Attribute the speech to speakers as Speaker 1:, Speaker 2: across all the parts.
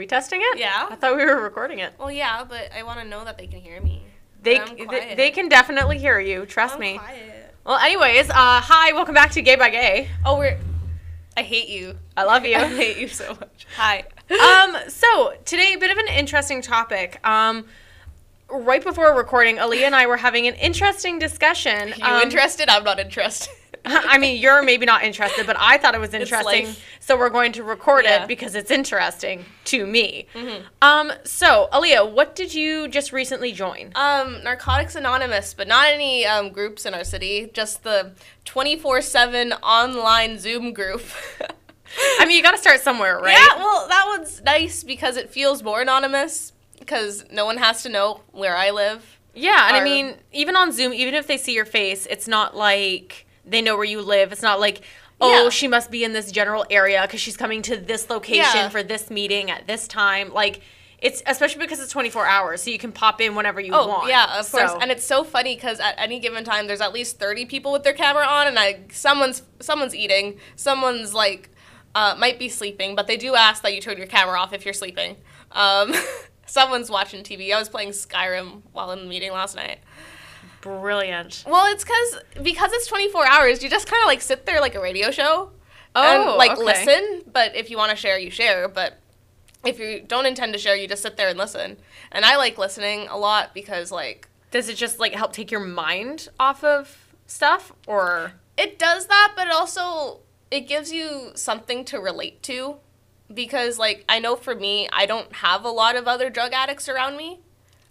Speaker 1: we testing it?
Speaker 2: Yeah.
Speaker 1: I thought we were recording it.
Speaker 2: Well, yeah, but I want to know that they can hear me.
Speaker 1: They, they they can definitely hear you. Trust
Speaker 2: I'm
Speaker 1: me.
Speaker 2: quiet.
Speaker 1: Well, anyways, uh, hi, welcome back to Gay by Gay.
Speaker 2: Oh, we're. I hate you.
Speaker 1: I love you.
Speaker 2: I hate you so much. Hi.
Speaker 1: um, so today, a bit of an interesting topic. Um, right before recording, Aaliyah and I were having an interesting discussion.
Speaker 2: Are You
Speaker 1: Um,
Speaker 2: interested? I'm not interested.
Speaker 1: I mean, you're maybe not interested, but I thought it was interesting,
Speaker 2: life.
Speaker 1: So we're going to record
Speaker 2: Yeah.
Speaker 1: it because it's interesting to me.
Speaker 2: Mhm.
Speaker 1: Um, so Aaliyah, what did you just recently join?
Speaker 2: Um, Narcotics Anonymous, but not any um, groups in our city. Just the 24/7 online Zoom group.
Speaker 1: I mean, you got to start somewhere, right?
Speaker 2: Yeah, well, that one's nice because it feels more anonymous because no one has to know where I live.
Speaker 1: Yeah, and I mean, even on Zoom, even if they see your face, it's not like they know where you live. It's not like, oh,
Speaker 2: Yeah.
Speaker 1: she must be in this general area because she's coming to this location
Speaker 2: Yeah.
Speaker 1: for this meeting at this time. Like, it's especially because it's 24 hours, so you can pop in whenever you
Speaker 2: Oh,
Speaker 1: want.
Speaker 2: yeah, of course. And it's so funny because at any given time, there's at least 30 people with their camera on, and I someone's someone's eating, someone's like uh, might be sleeping, but they do ask that you turn your camera off if you're sleeping. Um, someone's watching TV. I was playing Skyrim while in the meeting last night.
Speaker 1: Brilliant.
Speaker 2: Well, it's because because it's 24 hours, you just kind of like sit there like a radio show.
Speaker 1: Oh,
Speaker 2: and like
Speaker 1: okay.
Speaker 2: listen. But if you want to share, you share. But if you don't intend to share, you just sit there and listen. And I like listening a lot because like
Speaker 1: Does it just like help take your mind off of stuff, or
Speaker 2: it does that, but it also it gives you something to relate to. Because like I know for me, I don't have a lot of other drug addicts around me.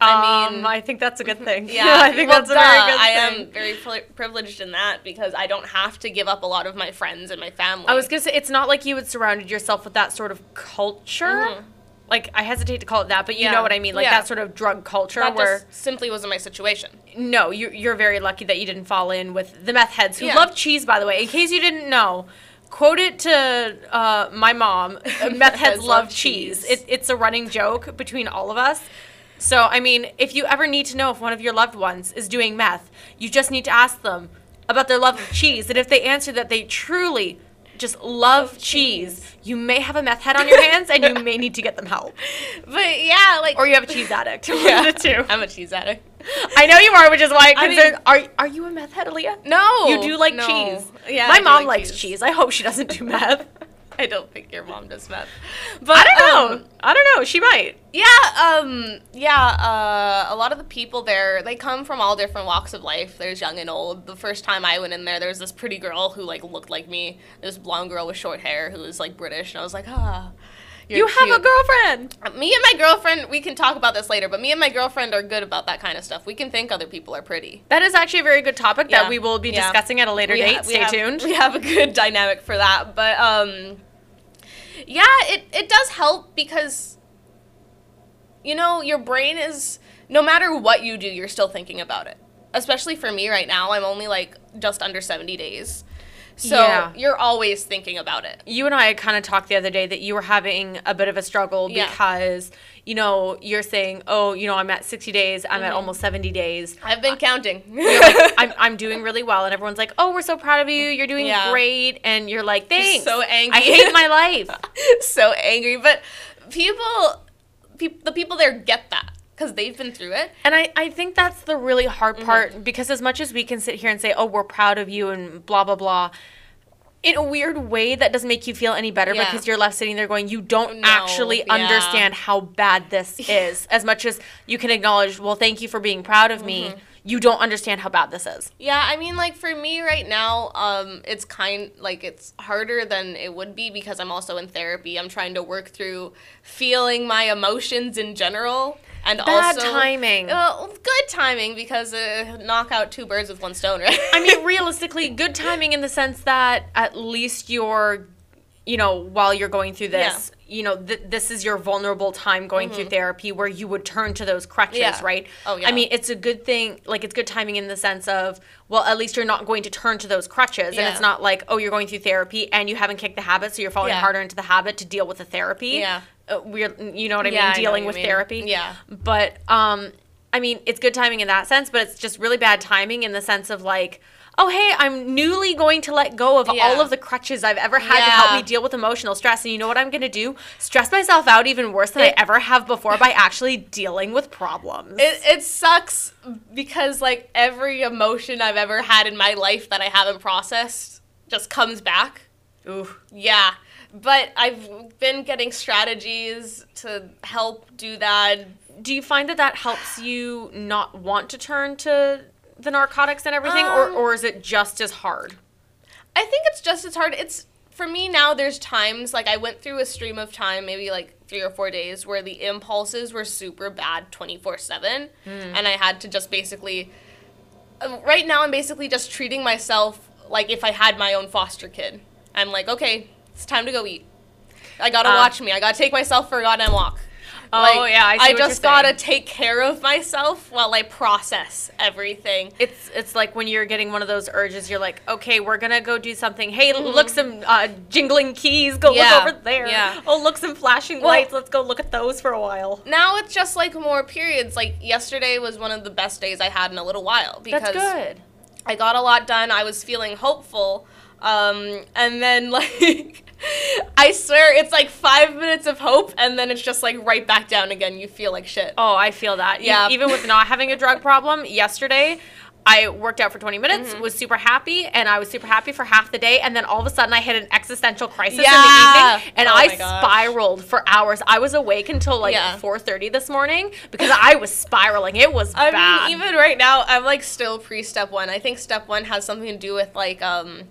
Speaker 2: I
Speaker 1: Um,
Speaker 2: mean-
Speaker 1: I think that's a good thing.
Speaker 2: Yeah,
Speaker 1: I think
Speaker 2: well,
Speaker 1: that's a very good
Speaker 2: I
Speaker 1: thing.
Speaker 2: I am very pri- privileged in that because I don't have to give up a lot of my friends and my family.
Speaker 1: I was gonna say it's not like you had surrounded yourself with that sort of culture.
Speaker 2: Mhm.
Speaker 1: Like I hesitate to call it that, but you
Speaker 2: Yeah.
Speaker 1: know what I mean, like
Speaker 2: Yeah.
Speaker 1: that sort of drug culture
Speaker 2: that
Speaker 1: where
Speaker 2: just simply wasn't my situation.
Speaker 1: no, you you're very lucky that you didn't fall in with the meth heads who
Speaker 2: Yeah.
Speaker 1: love cheese. By the way, in case you didn't know, quote it to uh, my mom: "Meth heads love cheese."
Speaker 2: cheese.
Speaker 1: It, it's a running joke between all of us. So I mean, if you ever need to know if one of your loved ones is doing meth, you just need to ask them about their love of cheese, and if they answer that they truly just love cheese, you may have a meth head on your hands, and you may need to get them help,
Speaker 2: But yeah, like
Speaker 1: or you have a cheese addict.
Speaker 2: Yeah,
Speaker 1: of the two.
Speaker 2: I'm a cheese addict.
Speaker 1: I know you are, which is why I
Speaker 2: I mean-
Speaker 1: are are you a meth head, Aaliyah?
Speaker 2: No,
Speaker 1: You do like
Speaker 2: no.
Speaker 1: cheese.
Speaker 2: Yeah,
Speaker 1: My
Speaker 2: I
Speaker 1: mom
Speaker 2: like
Speaker 1: likes cheese. I hope she doesn't do meth.
Speaker 2: I don't think your mom does meth. But
Speaker 1: I don't know.
Speaker 2: um,
Speaker 1: I don't know. She might.
Speaker 2: yeah, um, yeah. Uh, a lot of the people there, they come from all different walks of life. There's young and old. The first time I went in there, there was this pretty girl who like looked like me. This blonde girl with short hair who was like British, and I was like, ah.
Speaker 1: you have a girlfriend.
Speaker 2: Me and my girlfriend, we can talk about this later, but me and my girlfriend are good about that kind of stuff. We can think other people are pretty.
Speaker 1: That is actually a very good topic that we will be
Speaker 2: Yeah.
Speaker 1: discussing at a later
Speaker 2: We
Speaker 1: date.
Speaker 2: ha-
Speaker 1: Stay
Speaker 2: have-
Speaker 1: tuned.
Speaker 2: We have a good dynamic for that, but um, yeah, it it does help because you know your brain is no matter what you do, you're still thinking about it. Especially for me right now, I'm only like just under seventy days, so
Speaker 1: Yeah.
Speaker 2: you're always thinking about it.
Speaker 1: You and I kind of talked the other day that you were having a bit of a struggle
Speaker 2: Yeah.
Speaker 1: because, you know, you're saying, oh, you know, I'm at 60 days, I'm at
Speaker 2: Mhm.
Speaker 1: almost 70 days.
Speaker 2: I've been counting.
Speaker 1: You're like, I'm, I'm doing really well. And everyone's like, oh, we're so proud of you. You're doing
Speaker 2: Yeah.
Speaker 1: great. And you're like, thanks.
Speaker 2: so angry.
Speaker 1: I hate my life.
Speaker 2: so angry, but people, peop the people there get that because they've been through it.
Speaker 1: And I, I think that's the really hard
Speaker 2: Mm-hmm.
Speaker 1: part because as much as we can sit here and say, oh, we're proud of you and blah, blah, blah, in a weird way, that doesn't make you feel any better
Speaker 2: Yeah.
Speaker 1: because you're left sitting there going, you don't
Speaker 2: No,
Speaker 1: actually
Speaker 2: yeah.
Speaker 1: understand how bad this is. As much as you can acknowledge, well, thank you for being proud of
Speaker 2: Mm-hmm.
Speaker 1: me, you don't understand how bad this is.
Speaker 2: Yeah, I mean, like for me right now, um, it's kind like it's harder than it would be because I'm also in therapy. I'm trying to work through feeling my emotions in general, and
Speaker 1: Bad
Speaker 2: also
Speaker 1: timing.
Speaker 2: Good timing because uh, knock out two birds with one stone, right?
Speaker 1: I mean, realistically, good timing in the sense that at least you're, you know, while you're going through this, you know, th- this is your vulnerable time going through therapy where you would turn to those crutches,
Speaker 2: Mm-hmm. Yeah.
Speaker 1: right?
Speaker 2: Oh, yeah.
Speaker 1: I mean, it's a good thing, like, it's good timing in the sense of, well, at least you're not going to turn to those crutches. And it's not like, oh, you're going through therapy and you haven't kicked the habit, so you're falling
Speaker 2: Yeah.
Speaker 1: harder into the habit to deal with the therapy.
Speaker 2: Yeah.
Speaker 1: Uh, we're, you know what I
Speaker 2: Yeah,
Speaker 1: mean? Dealing with
Speaker 2: mean.
Speaker 1: therapy.
Speaker 2: Yeah.
Speaker 1: But um, I mean, it's good timing in that sense, but it's just really bad timing in the sense of like, oh hey, I'm newly going to let go of
Speaker 2: Yeah.
Speaker 1: all of the crutches I've ever had to help me deal with emotional stress. And you know what I'm gonna do? Stress myself out even worse than I ever have before by actually dealing with problems.
Speaker 2: It, it sucks because like every emotion I've ever had in my life that I haven't processed just comes back.
Speaker 1: Ooh.
Speaker 2: Yeah. But I've been getting strategies to help do that.
Speaker 1: Do you find that that helps you not want to turn to the narcotics and everything, or,
Speaker 2: Um,
Speaker 1: or is it just as hard?
Speaker 2: I think it's just as hard. It's for me now. There's times like I went through a stream of time, maybe like three or four days, where the impulses were super bad, twenty four seven, and I had to just basically. uh, Right now, I'm basically just treating myself like if I had my own foster kid. I'm like, okay, it's time to go eat. I gotta
Speaker 1: Ah.
Speaker 2: watch me. I gotta take myself for a goddamn walk.
Speaker 1: Oh, yeah, I what
Speaker 2: just gotta take care of myself while I process everything.
Speaker 1: It's it's like when you're getting one of those urges, you're like, okay, we're gonna go do something. Hey, look some uh, jingling keys. Go
Speaker 2: Mm-hmm. Yeah,
Speaker 1: look over there.
Speaker 2: yeah.
Speaker 1: Oh, look some flashing
Speaker 2: Well-
Speaker 1: lights. Let's go look at those for a while.
Speaker 2: now it's just like more periods. Like yesterday was one of the best days I had in a little while because. I got a lot done. I was feeling hopeful. Um, and then like I swear it's like five minutes of hope and then it's just like right back down again. You feel like shit.
Speaker 1: Oh, I feel that.
Speaker 2: Yeah.
Speaker 1: Even with not having a drug problem, yesterday I worked out for 20 minutes,
Speaker 2: Mm-hmm.
Speaker 1: was super happy, and I was super happy for half the day, and then all of a sudden I hit an existential crisis
Speaker 2: Yeah.
Speaker 1: in the evening, and
Speaker 2: Oh
Speaker 1: I spiraled for hours. I was awake until like
Speaker 2: Yeah.
Speaker 1: 4:30 this morning because I was spiraling. It was
Speaker 2: I
Speaker 1: bad.
Speaker 2: mean, even right now, I'm like still pre step one. I think step one has something to do with like um,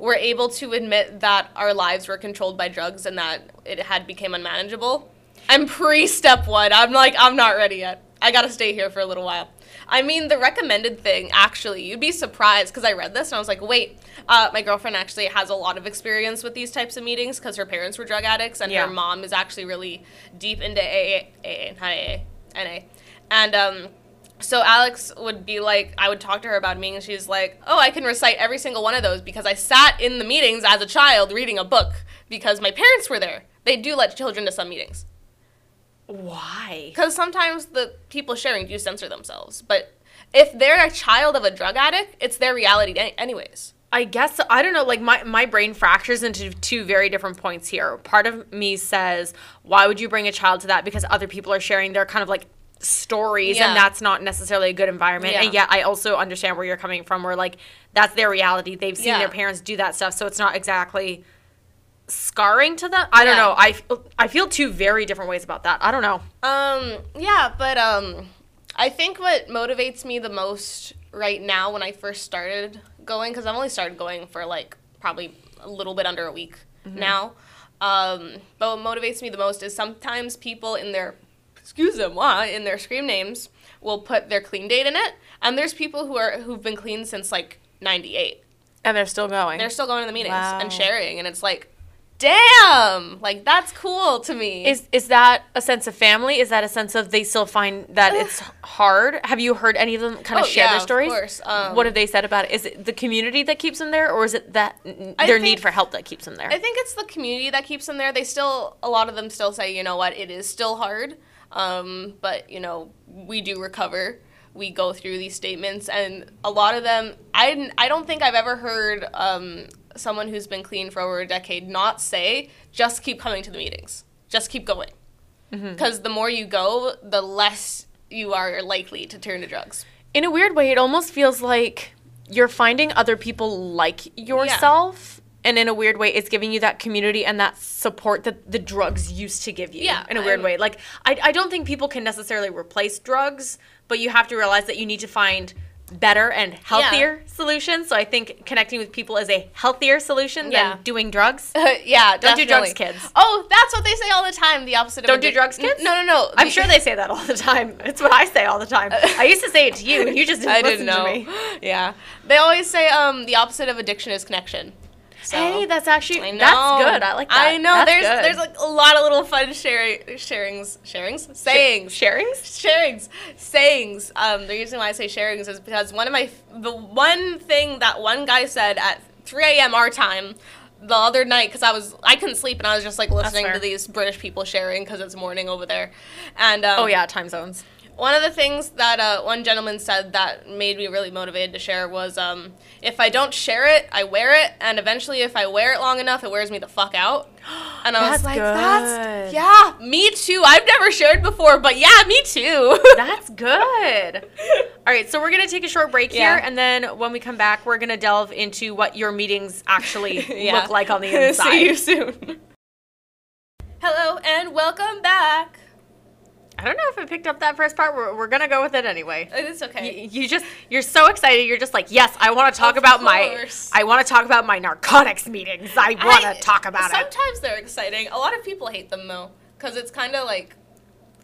Speaker 2: we're able to admit that our lives were controlled by drugs and that it had become unmanageable. I'm pre step one. I'm like I'm not ready yet. I gotta stay here for a little while. I mean, the recommended thing, actually, you'd be surprised because I read this and I was like, wait, uh, my girlfriend actually has a lot of experience with these types of meetings because her parents were drug addicts and
Speaker 1: Yeah.
Speaker 2: her mom is actually really deep into AA, AA not AA, NA. And um, so Alex would be like, I would talk to her about me, and she's like, "Oh, I can recite every single one of those because I sat in the meetings as a child reading a book because my parents were there. They do let children to some meetings
Speaker 1: Why?
Speaker 2: because sometimes the people sharing do censor themselves. But if they're a child of a drug addict, it's their reality any- anyways.
Speaker 1: I guess I don't know. Like my my brain fractures into two very different points here. Part of me says, why would you bring a child to that? Because other people are sharing their kind of like stories,
Speaker 2: Yeah.
Speaker 1: and that's not necessarily a good environment. And yet, I also understand where you're coming from. Where like that's their reality. They've seen
Speaker 2: Yeah.
Speaker 1: their parents do that stuff, so it's not exactly scarring to them. I don't know. I feel, I feel two very different ways about that. I don't know.
Speaker 2: Um, yeah, but um, I think what motivates me the most right now when I first started going, because I've only started going for like probably a little bit under a week now. Um, but what motivates me the most is sometimes people in their excuse them, moi, in their scream names will put their clean date in it, and there's people who are who've been clean since like '98.
Speaker 1: And they're still going.
Speaker 2: They're still going to the meetings
Speaker 1: Wow.
Speaker 2: and sharing, and it's like, damn, like that's cool to me.
Speaker 1: Is is that a sense of family? Is that a sense of they still find that it's hard? Have you heard any of them kind of
Speaker 2: Oh,
Speaker 1: share
Speaker 2: yeah,
Speaker 1: their
Speaker 2: of
Speaker 1: stories?
Speaker 2: course. Um,
Speaker 1: what have they said about it? Is it the community that keeps them there, or is it that
Speaker 2: I
Speaker 1: their
Speaker 2: think-
Speaker 1: need for help that keeps them there?
Speaker 2: I think it's the community that keeps them there. They still, a lot of them still say, you know what, it is still hard, um, but you know, we do recover. We go through these statements, and a lot of them, I, I don't think I've ever heard um, someone who's been clean for over a decade not say, just keep coming to the meetings, just keep going,
Speaker 1: Mm-hmm.
Speaker 2: because the more you go, the less you are likely to turn to drugs.
Speaker 1: In a weird way, it almost feels like you're finding other people like yourself. And in a weird way, it's giving you that community and that support that the drugs used to give you.
Speaker 2: Yeah,
Speaker 1: In a weird
Speaker 2: I'm-
Speaker 1: way. Like, I, I don't think people can necessarily replace drugs, but you have to realize that you need to find better and healthier solutions. So I think connecting with people is a healthier solution
Speaker 2: Yeah.
Speaker 1: than doing drugs.
Speaker 2: yeah,
Speaker 1: Don't do drugs, kids.
Speaker 2: Oh, that's what they say all the time. The opposite of
Speaker 1: Don't do drugs, kids?
Speaker 2: No, no, no.
Speaker 1: I'm sure they say that all the time. It's what I say all the time. I used to say it to you, and you just didn't
Speaker 2: I
Speaker 1: listen
Speaker 2: didn't know.
Speaker 1: to me.
Speaker 2: Yeah, they always say um the opposite of addiction is connection. So,
Speaker 1: Hey, that's actually
Speaker 2: I know.
Speaker 1: that's good. I like that.
Speaker 2: I know.
Speaker 1: That's
Speaker 2: there's
Speaker 1: good.
Speaker 2: there's like a lot of little fun sharing sharings sharings sayings
Speaker 1: sharings.
Speaker 2: sharings sayings. Um, the reason why I say sharings is because one of my the one thing that one guy said at 3 a.m. our time the other night because I was I couldn't sleep and I was just like listening to these British people sharing because it's morning over there, and um,
Speaker 1: Oh yeah, time zones.
Speaker 2: One of the things that uh, one gentleman said that made me really motivated to share was um, if I don't share it, I wear it, and eventually, if I wear it long enough, it wears me the fuck out. And I was like,
Speaker 1: good.
Speaker 2: that's yeah, me too. I've never shared before, but yeah, me too.
Speaker 1: That's good. All right, so we're gonna take a short break
Speaker 2: Yeah.
Speaker 1: here, and then when we come back, we're gonna delve into what your meetings actually
Speaker 2: Yeah.
Speaker 1: look like on the inside.
Speaker 2: See you soon. Hello and welcome back.
Speaker 1: I don't know if I picked up that first part. We're, we're gonna go with it anyway.
Speaker 2: It's okay.
Speaker 1: You, you just you're so excited. You're just like, yes, I want to talk
Speaker 2: Of
Speaker 1: about my. I want to talk about my narcotics meetings. I want to talk about it.
Speaker 2: Sometimes they're exciting. A lot of people hate them though, because it's kind of like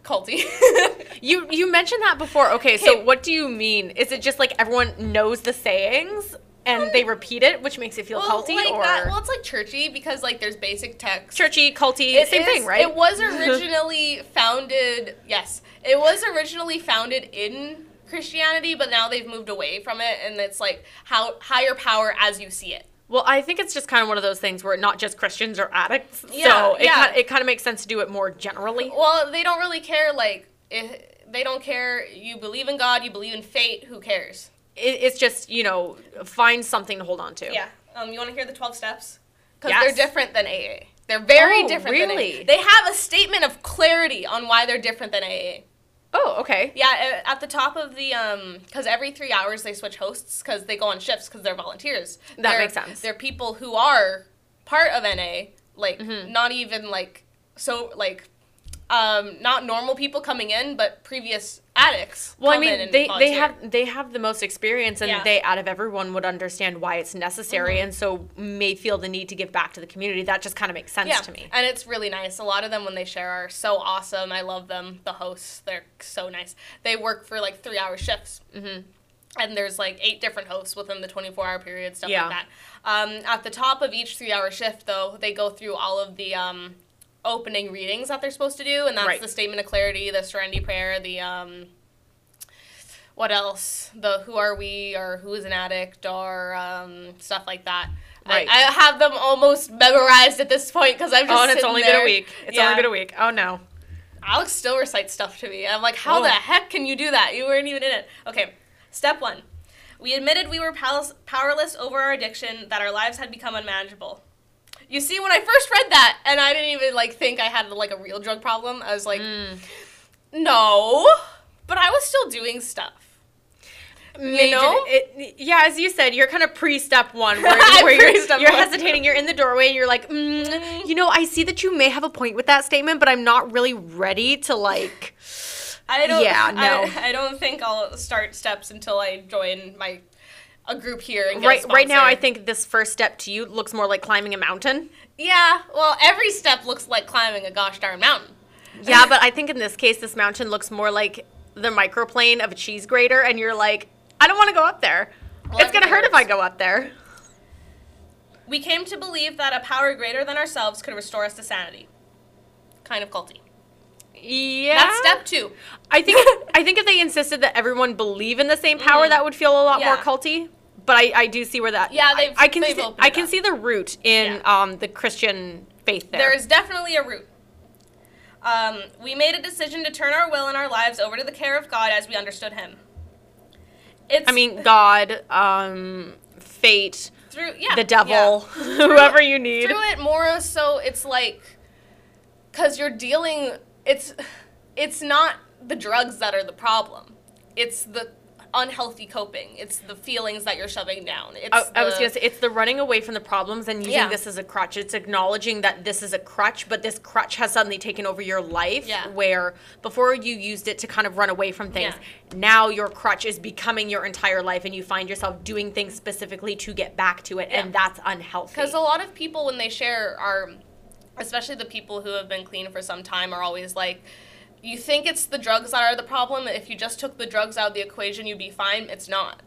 Speaker 2: culty.
Speaker 1: You you mentioned that before. Okay, so
Speaker 2: Okay.
Speaker 1: what do you mean? Is it just like everyone knows the sayings and they repeat it, which makes it feel
Speaker 2: well,
Speaker 1: culty,
Speaker 2: like uh,
Speaker 1: or
Speaker 2: that, well, it's like churchy because like there's basic text.
Speaker 1: churchy, culty,
Speaker 2: It
Speaker 1: same
Speaker 2: is-
Speaker 1: thing, right?
Speaker 2: It was originally founded. Yes, it was originally founded in Christianity, but now they've moved away from it, and it's like how higher power as you see it.
Speaker 1: Well, I think it's just kind of one of those things where not just Christians are addicts.
Speaker 2: Yeah,
Speaker 1: so it,
Speaker 2: yeah.
Speaker 1: Kind, it kind of makes sense to do it more generally.
Speaker 2: Well, they don't really care. Like, if they don't care. You believe in God. You believe in fate. Who cares?
Speaker 1: It, it's just, you know, find something to hold on to.
Speaker 2: Yeah. Um, you want to hear the 12 steps? Because
Speaker 1: Yes.
Speaker 2: they're different than AA. They're very
Speaker 1: Oh,
Speaker 2: different than
Speaker 1: really?
Speaker 2: They have a statement of clarity on why they're different than AA.
Speaker 1: Oh, okay.
Speaker 2: Yeah, at the top of the, um, because every three hours they switch hosts because they go on shifts because they're volunteers.
Speaker 1: That
Speaker 2: They're-
Speaker 1: makes sense.
Speaker 2: They're people who are part of NA, like,
Speaker 1: Mm-hmm.
Speaker 2: not even, like, so, like, um, not normal people coming in, but previous addicts.
Speaker 1: Well, I mean,
Speaker 2: and
Speaker 1: they, they have they have the most experience, and
Speaker 2: Yeah.
Speaker 1: they out of everyone would understand why it's necessary,
Speaker 2: Mhm.
Speaker 1: and so may feel the need to give back to the community. That just kind of makes sense
Speaker 2: yeah,
Speaker 1: to me.
Speaker 2: and it's really nice. A lot of them when they share are so awesome. I love them. The hosts, they're so nice. They work for like three hour shifts.
Speaker 1: hmm
Speaker 2: And there's like eight different hosts within the 24 hour period, stuff
Speaker 1: Yeah.
Speaker 2: like that. Um, at the top of each three hour shift, though, they go through all of the um, opening readings that they're supposed to do, and that's
Speaker 1: Right.
Speaker 2: the statement of clarity, the serenity prayer, the um, what else? The who are we or who is an addict or um, stuff like that.
Speaker 1: Right.
Speaker 2: I, I have them almost memorized at this point because I'm just
Speaker 1: Oh, and it's only
Speaker 2: there.
Speaker 1: been a week. It's
Speaker 2: Yeah.
Speaker 1: only been a week. Oh no.
Speaker 2: Alex still recites stuff to me. I'm like, how
Speaker 1: Oh.
Speaker 2: the heck can you do that? You weren't even in it. Okay, step one. We admitted we were pal- powerless over our addiction, that our lives had become unmanageable. You see, when I first read that, and I didn't even like think I had like a real drug problem, I was like,
Speaker 1: Mm.
Speaker 2: no, but I was still doing stuff.
Speaker 1: Major-
Speaker 2: know?
Speaker 1: it, yeah, as you said, you're kind of pre-step one, where, where you're, you're hesitating. You're in the doorway, and you're like, mm, you know, I see that you may have a point with that statement, but I'm not really ready to like.
Speaker 2: I don't.
Speaker 1: Yeah, no.
Speaker 2: I, I don't think I'll start steps until I join my a group here and
Speaker 1: Right, right now, I think this first step to you looks more like climbing a mountain.
Speaker 2: Yeah, well, every step looks like climbing a gosh darn mountain.
Speaker 1: Yeah, but I think in this case, this mountain looks more like the microplane of a cheese grater, and you're like, I don't want to go up there.
Speaker 2: Well,
Speaker 1: it's gonna
Speaker 2: everything
Speaker 1: hurt if I go up there.
Speaker 2: We came to believe that a power greater than ourselves could restore us to sanity. Kind of culty.
Speaker 1: Yeah,
Speaker 2: That's step two.
Speaker 1: I think I think if they insisted that everyone believe in the same power,
Speaker 2: Mm.
Speaker 1: that would feel a lot more culty. But I, I do see where that.
Speaker 2: Yeah, they've-
Speaker 1: I, can see, I
Speaker 2: it
Speaker 1: can
Speaker 2: up.
Speaker 1: see the root in
Speaker 2: Yeah.
Speaker 1: um the Christian faith there.
Speaker 2: There is definitely a root. Um, we made a decision to turn our will and our lives over to the care of God as we understood Him. It's
Speaker 1: I mean, God, um, fate,
Speaker 2: through yeah
Speaker 1: the
Speaker 2: yeah.
Speaker 1: devil, whoever you need.
Speaker 2: through it more so it's like because you're dealing it's it's not the drugs that are the problem it's the unhealthy coping it's the feelings that you're shoving down it's
Speaker 1: I, I was
Speaker 2: the-
Speaker 1: gonna say it's the running away from the problems and using
Speaker 2: Yeah.
Speaker 1: this as a crutch. It's acknowledging that this is a crutch, but this crutch has suddenly taken over your life.
Speaker 2: Yeah.
Speaker 1: Where before you used it to kind of run away from things, now your crutch is becoming your entire life, and you find yourself doing things specifically to get back to it, and that's unhealthy.
Speaker 2: Because a lot of people, when they share, are, especially the people who have been clean for some time, are always like, you think it's the drugs that are the problem. If you just took the drugs out of the equation, you'd be fine. It's not.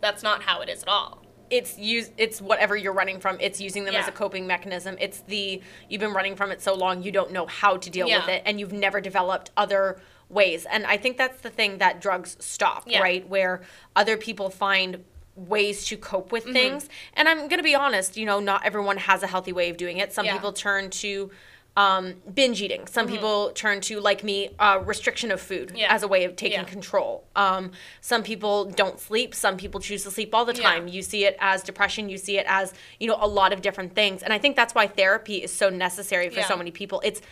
Speaker 2: That's not how it is at all.
Speaker 1: it's use it's whatever you're running from it's using them as a coping mechanism it's the you've been running from it so long you don't know how to deal with it and you've never developed other ways and i think that's the thing that drugs stop
Speaker 2: Yeah.
Speaker 1: right where other people find ways to cope with
Speaker 2: Mm-hmm.
Speaker 1: things and i'm going to be honest you know not everyone has a healthy way of doing it some
Speaker 2: Yeah.
Speaker 1: people turn to um, binge eating. Some people turn to, like me, uh, restriction of food
Speaker 2: Mm-hmm. Yeah.
Speaker 1: as a way of taking
Speaker 2: Yeah.
Speaker 1: control. Um, some people don't sleep. Some people choose to sleep all the
Speaker 2: Yeah.
Speaker 1: time. You see it as depression. You see it as you know a lot of different things. And I think that's why therapy is so necessary for so many people. It's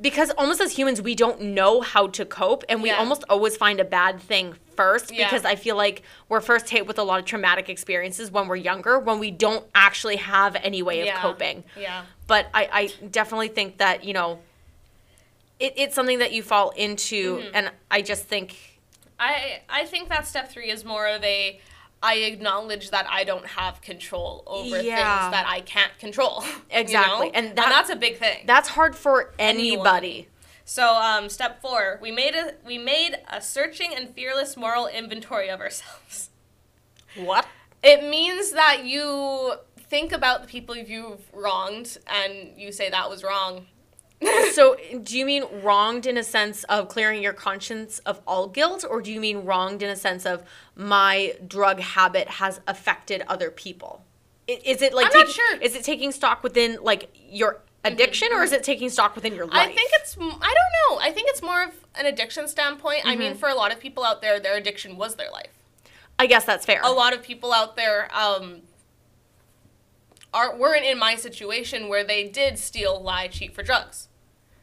Speaker 1: because almost as humans we don't know how to cope, and we
Speaker 2: Yeah.
Speaker 1: almost always find a bad thing first
Speaker 2: Yeah.
Speaker 1: because I feel like we're first hit with a lot of traumatic experiences when we're younger, when we don't actually have any way of
Speaker 2: Yeah.
Speaker 1: coping
Speaker 2: Yeah.
Speaker 1: but I, I definitely think that you know it, it's something that you fall into
Speaker 2: Mm-hmm.
Speaker 1: and i just think
Speaker 2: I I think that step three is more of a I acknowledge that I don't have control over
Speaker 1: Yeah.
Speaker 2: things that I can't control. you
Speaker 1: Exactly,
Speaker 2: know?
Speaker 1: and that-
Speaker 2: that's a big thing.
Speaker 1: that's hard for
Speaker 2: Anyone.
Speaker 1: anybody
Speaker 2: so um, step four, we made a we made a searching and fearless moral inventory of ourselves.
Speaker 1: what
Speaker 2: It means that you think about the people you've wronged and you say that was wrong.
Speaker 1: So do you mean wronged in a sense of clearing your conscience of all guilt or do you mean wronged in a sense of my drug habit has affected other people is it like
Speaker 2: I'm not
Speaker 1: taking-
Speaker 2: sure. Mm-hmm.
Speaker 1: is it taking stock within like your addiction or is it taking stock within your life
Speaker 2: I think it's I don't know. I think it's more of an addiction standpoint. I
Speaker 1: Mm-hmm.
Speaker 2: mean, for a lot of people out there, their addiction was their life.
Speaker 1: i guess that's fair
Speaker 2: a lot of people out there um, are weren't in my situation where they did steal, lie, cheat for drugs.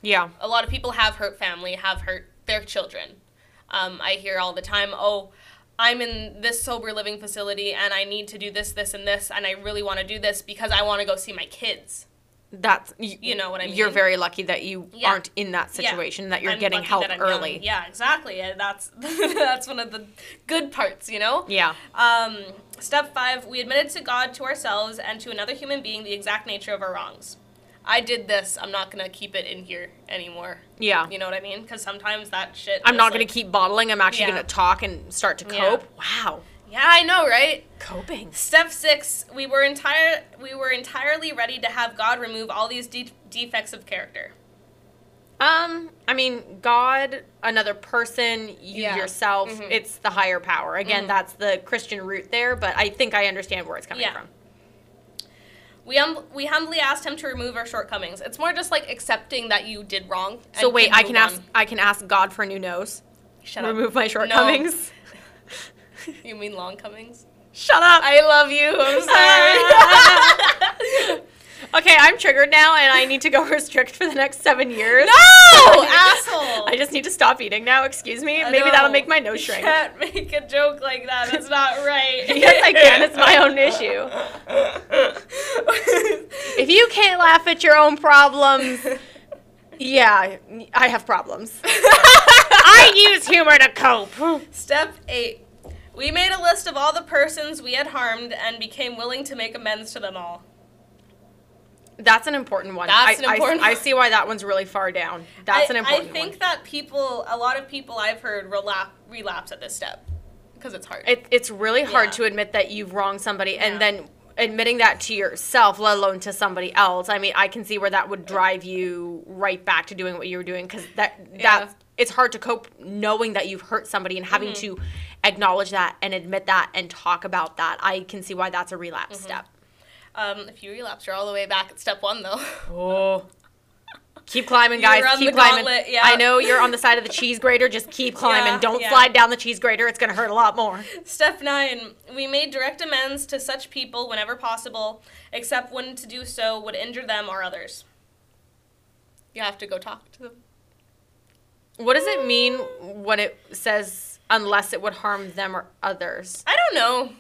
Speaker 1: yeah
Speaker 2: A lot of people have hurt family, have hurt their children. Um, I hear all the time, "Oh, I'm in this sober living facility and I need to do this, this, and this, and I really want to do this because I want to go see my kids."
Speaker 1: that's you,
Speaker 2: You know what I mean.
Speaker 1: You're very lucky that you
Speaker 2: Yeah.
Speaker 1: aren't in that
Speaker 2: Yeah.
Speaker 1: situation, that you're
Speaker 2: I'm
Speaker 1: getting help
Speaker 2: I'm young.
Speaker 1: early.
Speaker 2: Yeah, exactly. And that's that's one of the good parts, you know.
Speaker 1: Yeah.
Speaker 2: Um, step five, we admitted to God, to ourselves, and to another human being the exact nature of our wrongs. I did this. I'm not gonna keep it in here anymore.
Speaker 1: Yeah.
Speaker 2: You know what I mean? Because sometimes that shit.
Speaker 1: I'm not gonna keep bottling. I'm actually
Speaker 2: Yeah.
Speaker 1: going to talk and start to
Speaker 2: Yeah.
Speaker 1: cope. Wow.
Speaker 2: Yeah, I know, right?
Speaker 1: Coping.
Speaker 2: Step six, we were entire we were entirely ready to have God remove all these de- defects of character.
Speaker 1: Um, I mean, God, another person, you
Speaker 2: Yeah.
Speaker 1: yourself,
Speaker 2: Mhm.
Speaker 1: it's the higher power. Again,
Speaker 2: Mhm.
Speaker 1: that's the Christian root there, but I think I understand where it's coming
Speaker 2: Yeah.
Speaker 1: from.
Speaker 2: We hum- we humbly asked Him to remove our shortcomings. It's more just like accepting that you did wrong.
Speaker 1: So wait, I can ask. I can ask God for a new nose.
Speaker 2: Shut up.
Speaker 1: remove my shortcomings.
Speaker 2: You mean long comings?
Speaker 1: Shut up.
Speaker 2: I love you. I'm sorry.
Speaker 1: okay, I'm triggered now and I need to go restrict for the next 7 years.
Speaker 2: no, asshole.
Speaker 1: I just need to stop eating now. Excuse me.
Speaker 2: I
Speaker 1: Maybe
Speaker 2: know.
Speaker 1: that'll make my nose
Speaker 2: You
Speaker 1: shrink.
Speaker 2: can't make a joke like that. That's not right.
Speaker 1: yes, I can. It's my own issue. If you can't laugh at your own problems, yeah, I have problems. I use humor to cope.
Speaker 2: Step eight. We made a list of all the persons we had harmed and became willing to make amends to them all.
Speaker 1: That's an important one.
Speaker 2: That's
Speaker 1: I,
Speaker 2: an important
Speaker 1: I, I see why that one's really far down. That's
Speaker 2: I,
Speaker 1: an important one.
Speaker 2: I think
Speaker 1: one.
Speaker 2: that people, a lot of people I've heard relapse, relapse at this step because it's hard.
Speaker 1: It, it's really hard
Speaker 2: Yeah.
Speaker 1: to admit that you've wronged somebody and then admitting that to yourself, let alone to somebody else. I mean, I can see where that would drive you right back to doing what you were doing because that
Speaker 2: Yeah.
Speaker 1: that it's hard to cope knowing that you've hurt somebody and having
Speaker 2: Mm-hmm.
Speaker 1: to acknowledge that and admit that and talk about that. I can see why that's a relapse
Speaker 2: Mm-hmm.
Speaker 1: step.
Speaker 2: Um, if you relapse, you're all the way back at step one, though.
Speaker 1: Oh. Keep climbing, guys. Keep climbing.
Speaker 2: gauntlet, yeah.
Speaker 1: I know you're on the side of the cheese grater. Just keep climbing.
Speaker 2: Yeah,
Speaker 1: Don't
Speaker 2: yeah.
Speaker 1: slide down the cheese grater. It's gonna hurt a lot more.
Speaker 2: Step nine. We made direct amends to such people whenever possible, except when to do so would injure them or others. You have to go talk to them.
Speaker 1: What does it mean when it says unless it would harm them or others?
Speaker 2: I don't know.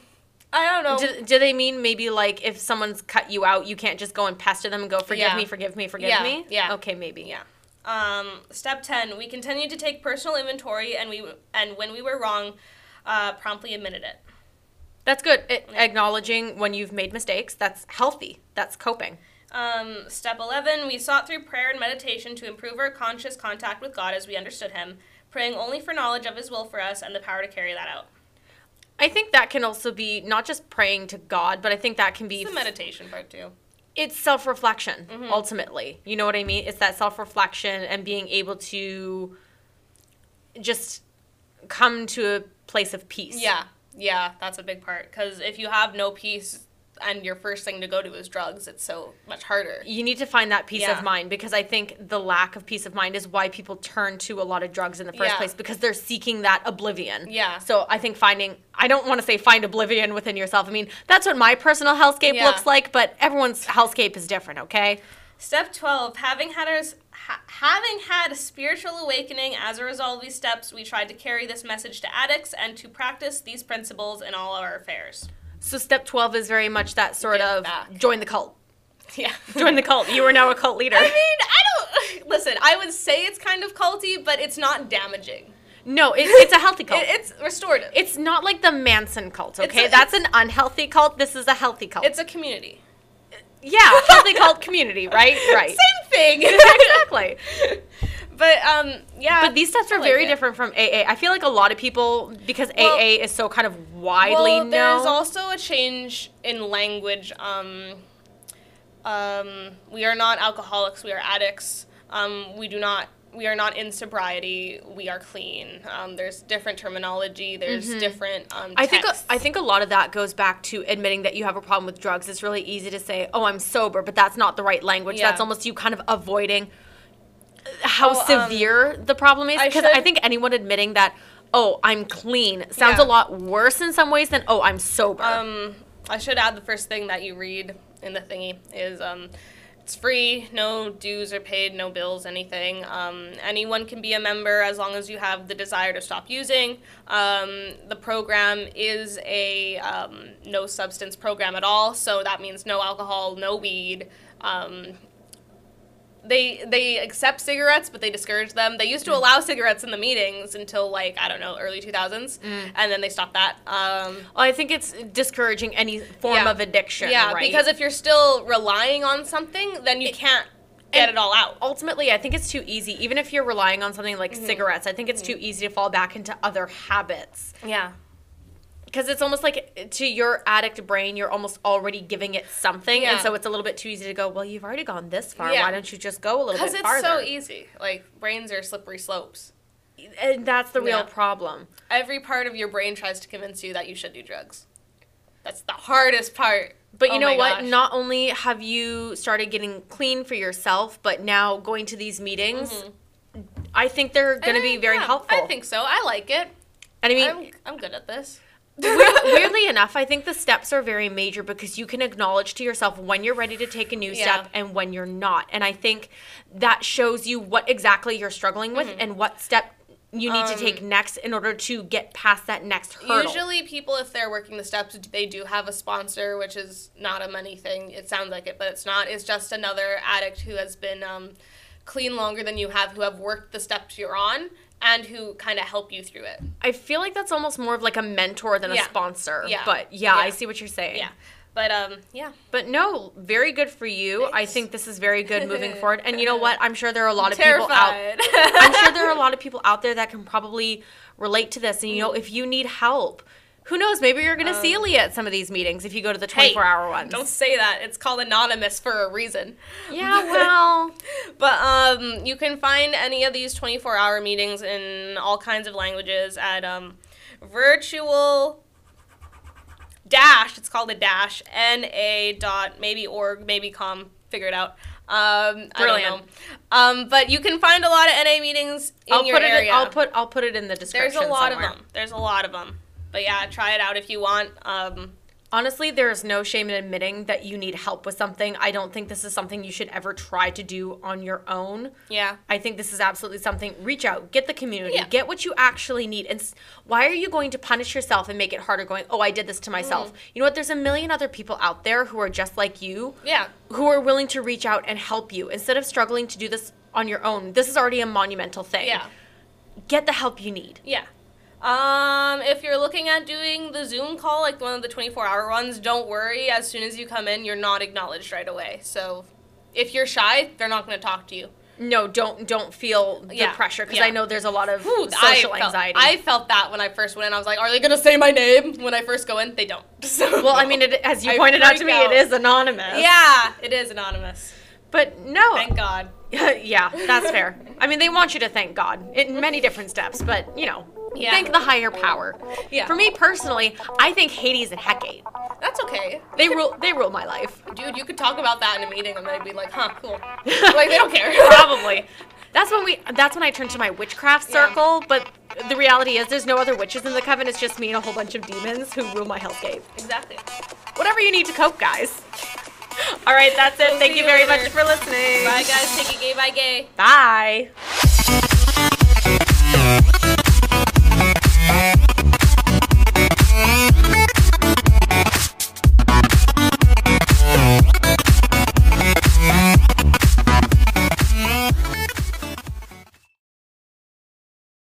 Speaker 2: I don't know.
Speaker 1: Do, do they mean maybe like if someone's cut you out, you can't just go and pester them and go, forgive
Speaker 2: Yeah.
Speaker 1: me, forgive me, forgive
Speaker 2: Yeah,
Speaker 1: me?
Speaker 2: yeah.
Speaker 1: Okay, maybe.
Speaker 2: Yeah. Um, step ten. We continued to take personal inventory, and we and when we were wrong, uh, promptly admitted it.
Speaker 1: That's good. It, acknowledging when you've made mistakes, that's healthy. That's coping.
Speaker 2: Um, step 11, we sought through prayer and meditation to improve our conscious contact with God as we understood Him, praying only for knowledge of His will for us and the power to carry that out.
Speaker 1: I think that can also be not just praying to God, but I think that can be
Speaker 2: It's the meditation part too.
Speaker 1: it's self-reflection
Speaker 2: Mm-hmm.
Speaker 1: ultimately you know what i mean it's that self-reflection and being able to just come to a place of peace
Speaker 2: Yeah, yeah, that's a big part. Because if you have no peace, and your first thing to go to is drugs, it's so much harder.
Speaker 1: you need to find that peace
Speaker 2: Yeah.
Speaker 1: of mind because I think the lack of peace of mind is why people turn to a lot of drugs in the first
Speaker 2: Yeah.
Speaker 1: place because they're seeking that oblivion.
Speaker 2: Yeah.
Speaker 1: So I think finding I don't want to say find oblivion within yourself. I mean, that's what my personal hellscape
Speaker 2: Yeah.
Speaker 1: looks like, but everyone's hellscape is different, okay?
Speaker 2: Step 12, having had a ha- having had a spiritual awakening as a result of these steps, we tried to carry this message to addicts and to practice these principles in all our affairs.
Speaker 1: So step 12 is very much that sort
Speaker 2: Give
Speaker 1: of
Speaker 2: back.
Speaker 1: join the cult.
Speaker 2: Yeah.
Speaker 1: Join the cult. You are now a cult leader.
Speaker 2: I mean, I don't listen. I would say it's kind of culty, but it's not damaging.
Speaker 1: no, it, it's a healthy cult.
Speaker 2: It, it's restorative.
Speaker 1: it's not like the Manson cult, okay?
Speaker 2: a-
Speaker 1: That's an unhealthy cult. This is a healthy cult.
Speaker 2: it's a community.
Speaker 1: yeah, healthy cult community, right? Right.
Speaker 2: Same thing.
Speaker 1: exactly.
Speaker 2: But um, yeah.
Speaker 1: But these steps are
Speaker 2: like
Speaker 1: very
Speaker 2: it.
Speaker 1: different from AA. I feel like a lot of people, because
Speaker 2: Well-
Speaker 1: AA is so kind of widely
Speaker 2: well,
Speaker 1: known.
Speaker 2: there's also a change in language. Um, um, we are not alcoholics. We are addicts. Um, we do not. We are not in sobriety. We are clean. Um, there's different terminology. There's different. Um,
Speaker 1: Mm-hmm. I think
Speaker 2: texts.
Speaker 1: I think a lot of that goes back to admitting that you have a problem with drugs. It's really easy to say, "Oh, I'm sober," but that's not the right language.
Speaker 2: Yeah.
Speaker 1: That's almost you kind of avoiding how
Speaker 2: Oh, um,
Speaker 1: severe the problem is. Because I,
Speaker 2: should-
Speaker 1: think anyone admitting that, "Oh, I'm clean," sounds
Speaker 2: Yeah.
Speaker 1: a lot worse in some ways than, "Oh, I'm sober."
Speaker 2: Um, I should add the first thing that you read in the thingy is um, it's free, no dues are paid, no bills, anything. Um, anyone can be a member as long as you have the desire to stop using. Um, the program is a um, no substance program at all, so that means no alcohol, no weed. They they accept cigarettes, but they discourage them. They
Speaker 1: Mm.
Speaker 2: used to allow cigarettes in the meetings until like I don't know early two thousands,
Speaker 1: Mm.
Speaker 2: and then they stopped that. Um,
Speaker 1: I think it's discouraging any form
Speaker 2: Yeah.
Speaker 1: of addiction.
Speaker 2: yeah,
Speaker 1: right?
Speaker 2: because if you're still relying on something, then you can't get it all out.
Speaker 1: ultimately i think it's too easy even if you're relying on something like
Speaker 2: Mm-hmm.
Speaker 1: cigarettes i think it's too easy to fall back into other habits
Speaker 2: Yeah.
Speaker 1: Because it's almost like to your addict brain you're almost already giving it something
Speaker 2: Yeah.
Speaker 1: and so it's a little bit too easy to go well you've already gone this far
Speaker 2: Yeah.
Speaker 1: why don't you just go a little bit? farther?
Speaker 2: Because it's so easy. Like brains are slippery slopes.
Speaker 1: and that's the real
Speaker 2: Yeah.
Speaker 1: problem
Speaker 2: Every part of your brain tries to convince you that you should do drugs. That's the hardest part.
Speaker 1: but you
Speaker 2: Oh
Speaker 1: know what
Speaker 2: gosh.
Speaker 1: not only have you started getting clean for yourself but now going to these meetings mm-hmm. i think they're going to be very
Speaker 2: yeah,
Speaker 1: helpful
Speaker 2: I think so. I like it.
Speaker 1: and i mean
Speaker 2: I'm, I'm good at this.
Speaker 1: Weird- weirdly enough, I think the steps are very major because you can acknowledge to yourself when you're ready to take a new
Speaker 2: Yeah.
Speaker 1: step and when you're not. And I think that shows you what exactly you're struggling with and what step you need to take
Speaker 2: Mm-hmm. Um,
Speaker 1: next in order to get past that next hurdle.
Speaker 2: Usually, people, if they're working the steps, they do have a sponsor, which is not a money thing. It sounds like it, but it's not. It's just another addict who has been um, clean longer than you have, who have worked the steps you're on, and who kind of help you through it.
Speaker 1: I feel like that's almost more of like a mentor than a
Speaker 2: Yeah.
Speaker 1: sponsor.
Speaker 2: Yeah.
Speaker 1: But yeah, I see what you're saying.
Speaker 2: Yeah. But um, yeah.
Speaker 1: But no, very good for you. I think this is very good moving forward. And you know what? I'm sure there are a lot of people out
Speaker 2: Terrified.
Speaker 1: I'm sure there are a lot of people out there that can probably relate to this. And you know, if you need help, who knows? Maybe you're going to see Leah at some of these meetings if you go to the 24 hour ones.
Speaker 2: Don't say that. It's called anonymous for a reason.
Speaker 1: Yeah, well,
Speaker 2: But um, you can find any of these 24 hour meetings in all kinds of languages at um, virtual dash, it's called a dash, na dot maybe org, maybe com, figure it out. Um,
Speaker 1: Brilliant.
Speaker 2: Um, but you can find a lot of NA meetings in
Speaker 1: I'll
Speaker 2: your
Speaker 1: put it.
Speaker 2: area.
Speaker 1: In, I'll put. I'll put it in the description.
Speaker 2: There's a lot
Speaker 1: somewhere.
Speaker 2: of them. There's a lot of them. But yeah, try it out if you want. Um,
Speaker 1: Honestly, there's no shame in admitting that you need help with something. I don't think this is something you should ever try to do on your own.
Speaker 2: yeah.
Speaker 1: I think this is absolutely something. Reach out, get the community,
Speaker 2: Yeah.
Speaker 1: get what you actually need. And why are you going to punish yourself and make it harder? Going, oh, I did this to myself.
Speaker 2: Mm.
Speaker 1: You know what? There's a million other people out there who are just like you,
Speaker 2: Yeah.
Speaker 1: who are willing to reach out and help you instead of struggling to do this on your own. This is already a monumental thing.
Speaker 2: Yeah.
Speaker 1: Get the help you need.
Speaker 2: Yeah. Um, if you're looking at doing the Zoom call, like one of the 24 hour ones, don't worry. As soon as you come in, you're not acknowledged right away. So if you're shy, they're not going to talk to you.
Speaker 1: No, don't don't feel the
Speaker 2: Yeah,
Speaker 1: pressure because
Speaker 2: yeah.
Speaker 1: I know there's a lot of
Speaker 2: Ooh,
Speaker 1: social
Speaker 2: I felt,
Speaker 1: anxiety.
Speaker 2: I felt that when I first went in. I was like, are they going to say my name when I first go in? They don't. So,
Speaker 1: well, I mean, it, as you
Speaker 2: I
Speaker 1: pointed out to me,
Speaker 2: out.
Speaker 1: it is anonymous.
Speaker 2: Yeah, it is anonymous.
Speaker 1: but no,
Speaker 2: Thank God.
Speaker 1: yeah, that's fair. I mean, they want you to thank God in many different steps, but you know,
Speaker 2: Yeah.
Speaker 1: Thank the higher power.
Speaker 2: Yeah.
Speaker 1: For me personally, I think Hades and Hecate.
Speaker 2: That's okay.
Speaker 1: They rule. They rule my life.
Speaker 2: Dude, you could talk about that in a meeting and they'd be like, huh, cool. like, they don't care.
Speaker 1: Probably. That's when we. That's when I turn to my witchcraft
Speaker 2: Yeah.
Speaker 1: circle. But the reality is, there's no other witches in the coven. It's just me and a whole bunch of demons who rule my hellscape.
Speaker 2: exactly.
Speaker 1: Whatever you need to cope, guys. All right, that's it.
Speaker 2: We'll
Speaker 1: Thank you
Speaker 2: you
Speaker 1: very much for listening.
Speaker 2: Bye, guys. Take it gay by gay.
Speaker 1: Bye.